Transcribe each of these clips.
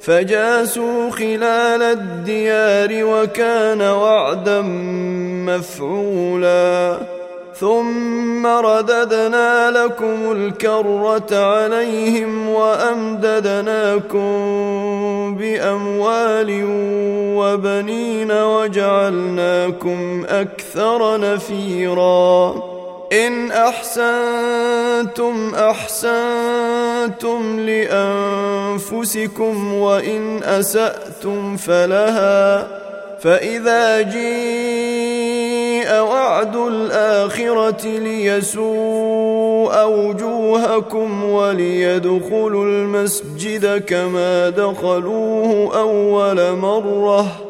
فجاسوا خلال الديار وكان وعدا مفعولا. ثم رددنا لكم الكرة عليهم وأمددناكم بأموال وبنين وجعلناكم أكثر نفيرا. إن أحسنتم أحسنتم لأنفسكم وإن أسأتم فلها فإذا جيء وعد الآخرة ليسوء وجوهكم وليدخلوا المسجد كما دخلوه أول مرة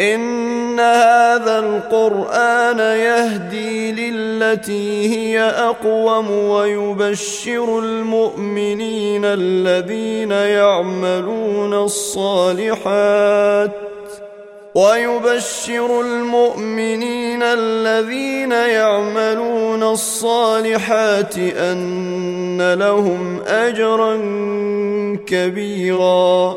إن هذا القرآن يهدي للتي هي أقوم ويبشر المؤمنين الذين يعملون الصالحات ويبشر المؤمنين الذين يعملون الصالحات أن لهم أجرا كبيرا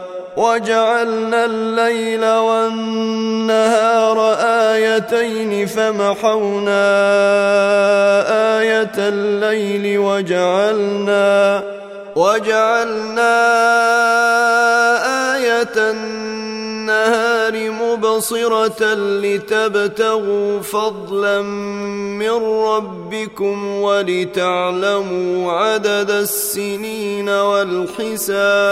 وجعلنا الليل والنهار آيتين فمحونا آية الليل وجعلنا وجعلنا آية النهار مبصرة لتبتغوا فضلا من ربكم ولتعلموا عدد السنين والحساب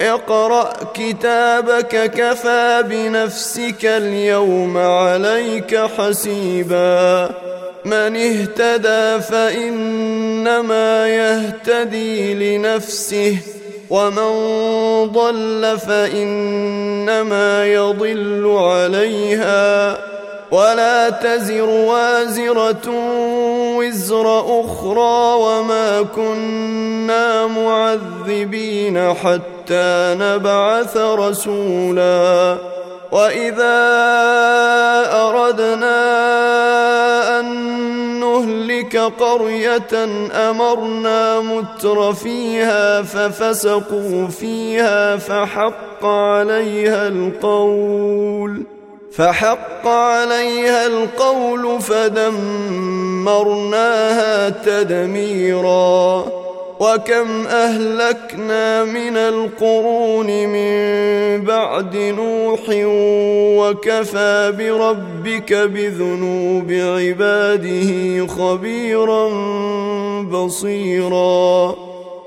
اقرأ كتابك كفى بنفسك اليوم عليك حسيبا. من اهتدى فإنما يهتدي لنفسه ومن ضل فإنما يضل عليها. ولا تزر وازرة وزر أخرى وما كنا معذبين حتى نبعث رسولا واذا اردنا ان نهلك قريه امرنا متر فيها ففسقوا فيها فحق عليها القول فحق عليها القول فدمرناها تدميرا. وكم أهلكنا من القرون من بعد نوح وكفى بربك بذنوب عباده خبيرا بصيرا.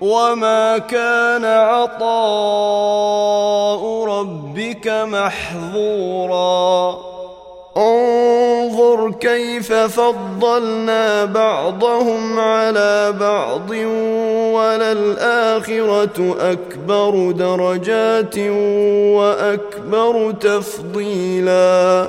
وما كان عطاء ربك محظورا انظر كيف فضلنا بعضهم على بعض وللاخره اكبر درجات واكبر تفضيلا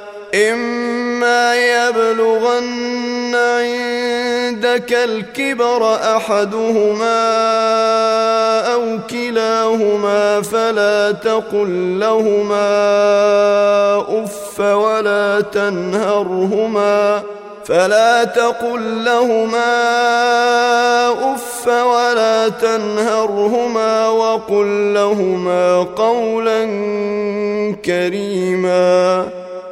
إما يبلغن عندك الكبر أحدهما أو كلاهما فلا تقل لهما أف ولا تنهرهما فلا تقل لهما أف ولا تنهرهما وقل لهما قولا كريما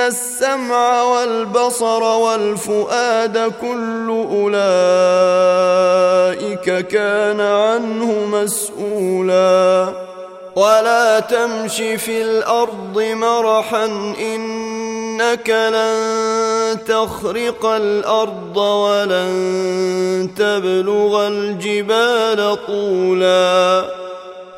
السمع والبصر والفؤاد كل اولئك كان عنه مسؤولا ولا تمش في الأرض مرحا انك لن تخرق الأرض ولن تبلغ الجبال طولا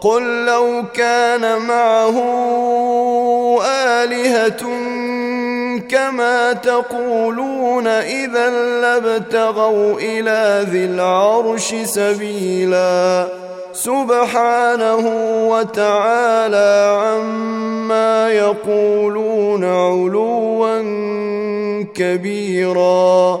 قل لو كان معه آلهة كما تقولون إذا لابتغوا إلى ذي العرش سبيلا سبحانه وتعالى عما يقولون علوا كبيرا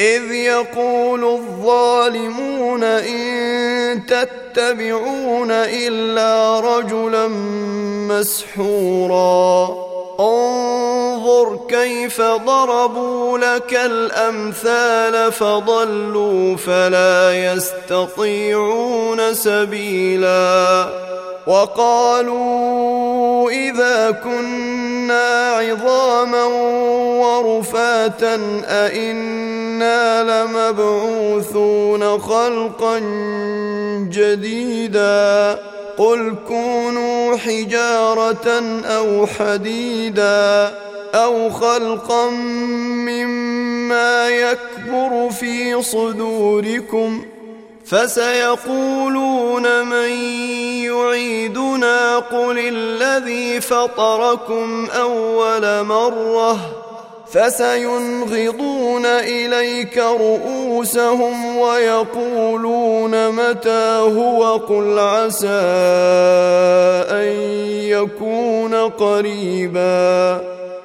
إذ يقول الظالمون إن تتبعون إلا رجلا مسحورا. انظر كيف ضربوا لك الأمثال فضلوا فلا يستطيعون سبيلا. وقالوا إذا كنا عظاما ورفاتا أئنا لمبعوثون خلقا جديدا قل كونوا حجارة أو حديدا أو خلقا مما يكبر في صدوركم فسيقولون من يعيدنا قل الذي فطركم أول مرة فسينغضون إليك رؤوسهم ويقولون متى هو قل عسى أن يكون قريبا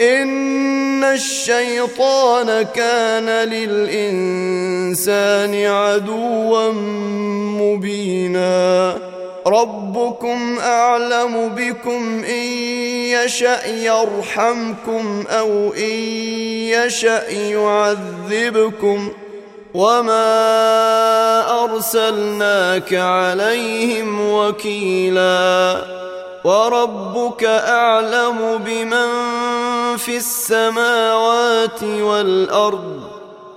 ان الشيطان كان للانسان عدوا مبينا. ربكم اعلم بكم ان يشا يرحمكم أو ان يشا يعذبكم. وما ارسلناك عليهم وكيلا. وربك اعلم بمن في السماوات والأرض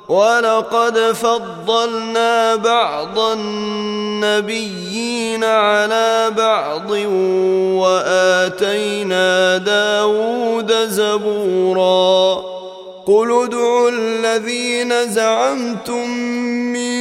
ولقد فضلنا بعض النبيين على بعض وآتينا داود زبورا قل ادعوا الذين زعمتم من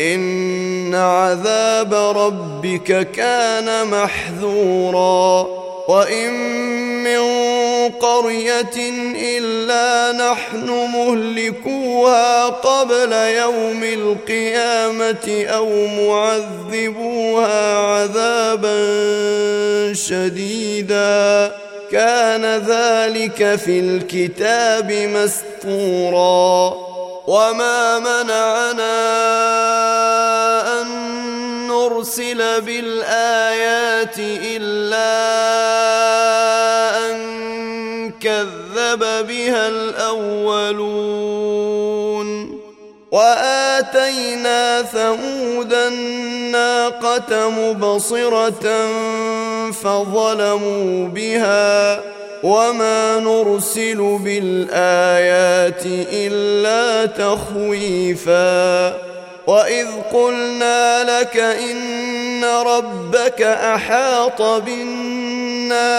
إن عذاب ربك كان محذورا. وإن من قرية إلا نحن مهلكوها قبل يوم القيامة أو معذبوها عذابا شديدا. كان ذلك في الكتاب مسطورا وما منعنا ان نرسل بالايات الا كذب بها الاولون واتينا ثمود الناقه مبصره فظلموا بها وما نرسل بالايات الا تخويفا واذ قلنا لك ان ربك احاط بالناس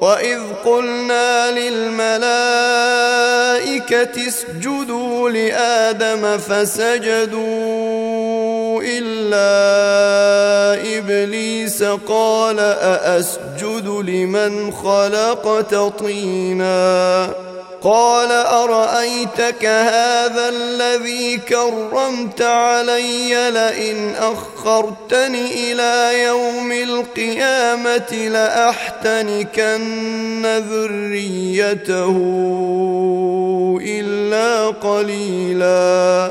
واذ قلنا للملائكه اسجدوا لادم فسجدوا الا ابليس قال ااسجد لمن خلقت طينا قال أرأيتك هذا الذي كرمت علي لئن أخرتني إلى يوم القيامة لأحتنكن ذريته إلا قليلا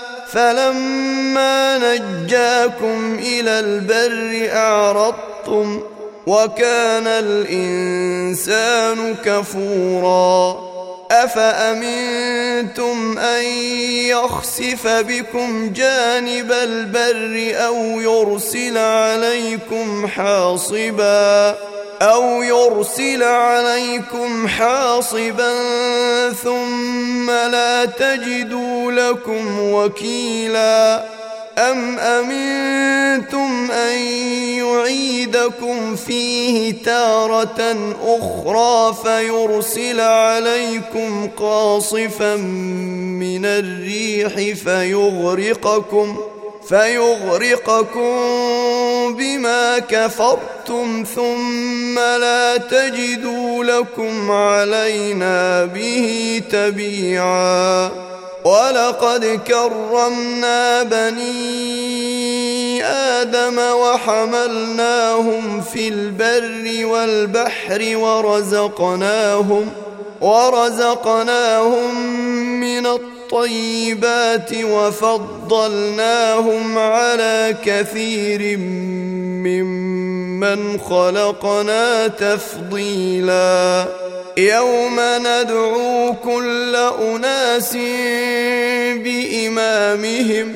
فلما نجاكم إلى البر أعرضتم وكان الإنسان كفورا أفأمنتم أن يخسف بكم جانب البر أو يرسل عليكم حاصبا أو يرسل عليكم حاصبا ثم لا تجدوا لكم وكيلا أم أمنتم أن يعيدكم فيه تارة أخرى فيرسل عليكم قاصفا من الريح فيغرقكم فيغرقكم بما كفرتم ثم لا تجدوا لكم علينا به تبيعا. ولقد كرمنا بني آدم وحملناهم في البر والبحر ورزقناهم ورزقناهم من الطيبات وفضلناهم على كثير ممن خلقنا تفضيلاً. يوم ندعو كل أناس بإمامهم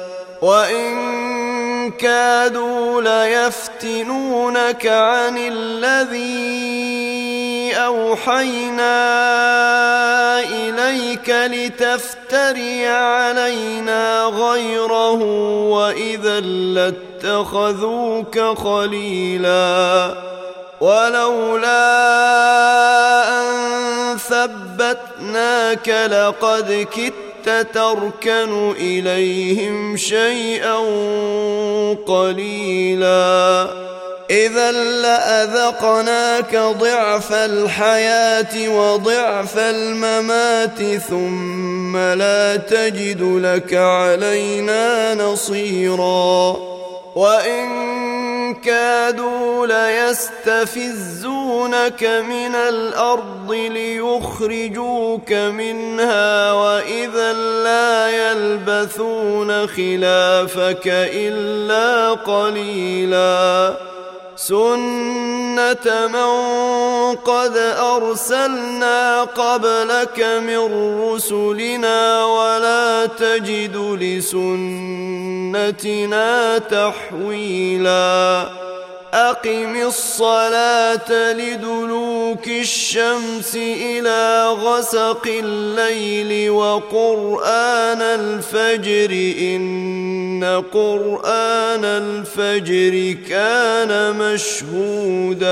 وإن كادوا ليفتنونك عن الذي أوحينا إليك لتفتري علينا غيره وإذا لاتخذوك خليلاً ولولا أن ثبتناك لقد كدت تركن إليهم شيئا قليلا. إذا لأذقناك ضعف الحياة وضعف الممات ثم لا تجد لك علينا نصيرا. وإن كادوا ليستفزونك من الأرض ليخرجوك منها وإذا لا يلبثون خلافك إلا قليلا سنه من قد ارسلنا قبلك من رسلنا ولا تجد لسنتنا تحويلا أقم الصلاة لدلوك الشمس إلى غسق الليل وقرآن الفجر. إن قرآن الفجر كان مشهودا.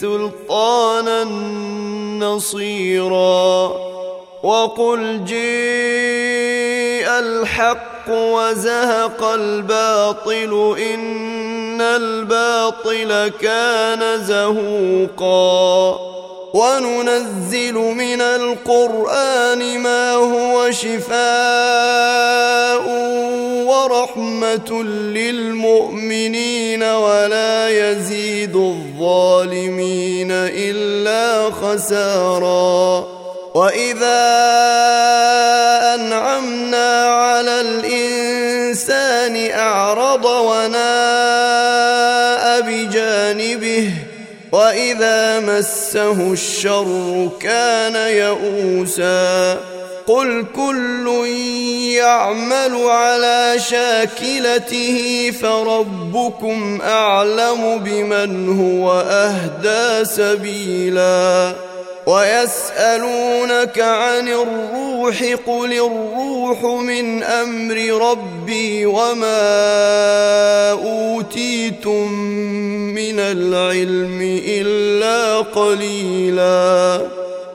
سلطانا نصيرا. وقل جيء الحق وزهق الباطل إن الباطل كان زهوقا. وننزل من القرآن ما هو شفاء ورحمة للمؤمنين ولا يزيد الظالمين إلا خسارا. وإذا أنعمنا على الإنسان أعرض وناء واذا مسه الشر كان يئوسا قل كل يعمل على شاكلته فربكم اعلم بمن هو اهدى سبيلا ويسألونك عن الروح قل الروح من أمر ربي وما أوتيتم من العلم إلا قليلا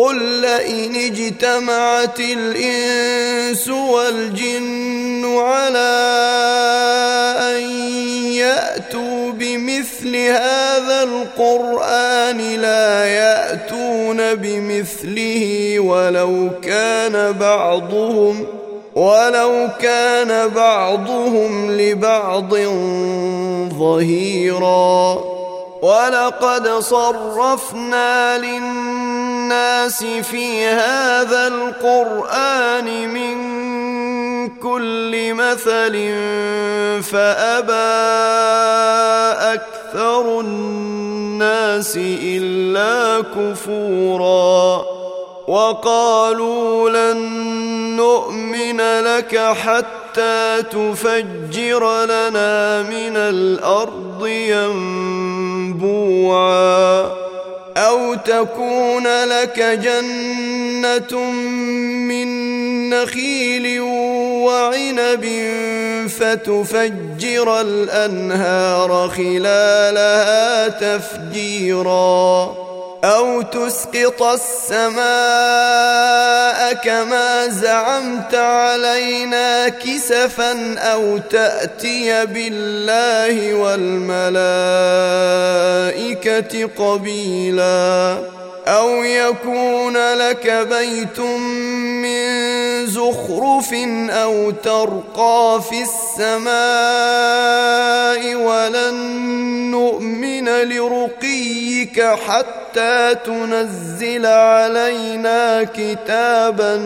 قل لئن اجتمعت الإنس والجن على أن يأتوا بمثل هذا القرآن لا يأتون بمثله ولو كان بعضهم ولو كان بعضهم لبعض ظهيرا. ولقد صرفنا للناس في هذا القرآن من كل مثل فأبى أكثر الناس إلا كفورا وقالوا لن نؤمن لك حتى تفجر لنا من الأرض ينبوعا أو تكون لك جنة من نخيل وعنب فتفجر الأنهار خلالها تفجيرا أو تسقط السماء كما زعمت علينا كسفا أو تأتي بالله والملائكة قبيلا. أو يكون لك بيت من زخرف أو ترقى في السماء ولن نؤمن لرقيك حتى تنزل علينا كتابا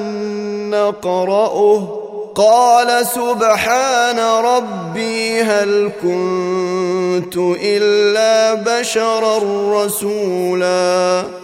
نقرأه. قال سبحان ربي هل كنت إلا بشرا رسولا.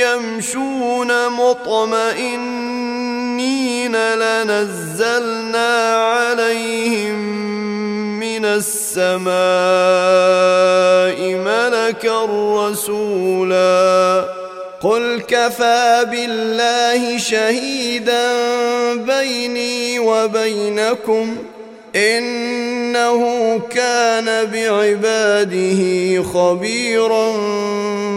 يمشون مطمئنين لنزلنا عليهم من السماء ملكا رسولا. قل كفى بالله شهيدا بيني وبينكم إنه كان بعباده خبيرا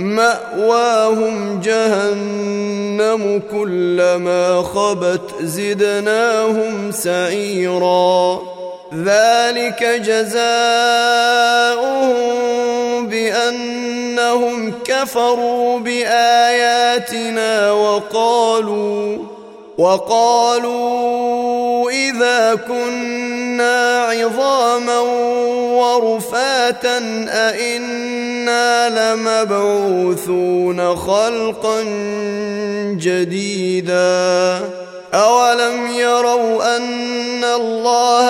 مأواهم جهنم كلما خبت زدناهم سعيرا. ذلك جزاؤهم بأنهم كفروا بآياتنا وقالوا وقالوا إذا كنا عظاما ورفاتا أئنا لمبعوثون خلقا جديدا أولم يروا أن الله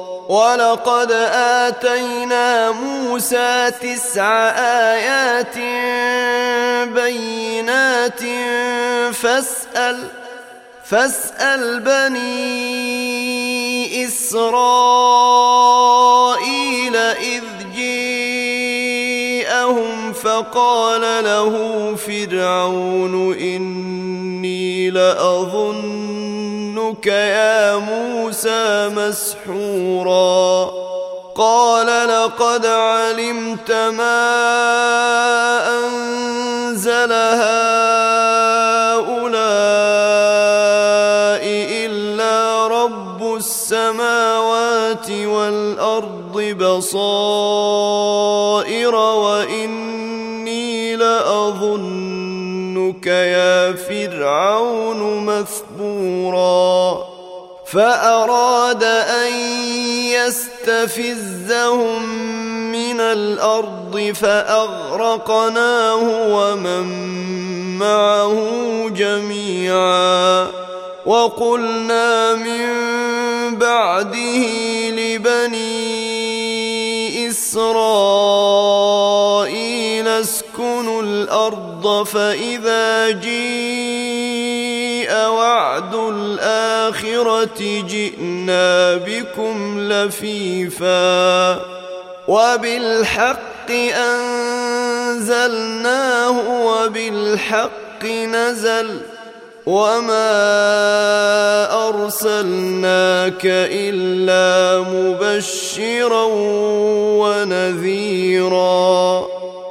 ولقد اتينا موسى تسع ايات بينات فاسال فاسال بني اسرائيل اذ جيءهم فقال له فرعون اني لاظنك يا موسى مسحورا. قال لقد علمت ما أنزل هؤلاء إلا رب السماوات والأرض بصائر وإني لأظنك يا فرعون مثبورا فاراد ان يستفزهم من الأرض فاغرقناه ومن معه جميعا وقلنا من بعده لبني اسرائيل اسكنوا الأرض فاذا جيء وعد الاخره جئنا بكم لفيفا وبالحق انزلناه وبالحق نزل وما ارسلناك الا مبشرا ونذيرا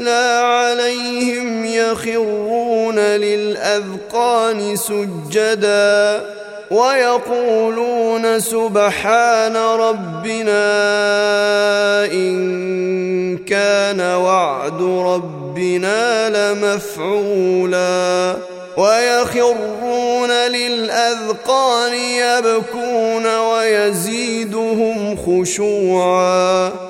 يتلى عليهم يخرون للاذقان سجدا ويقولون سبحان ربنا ان كان وعد ربنا لمفعولا ويخرون للاذقان يبكون ويزيدهم خشوعا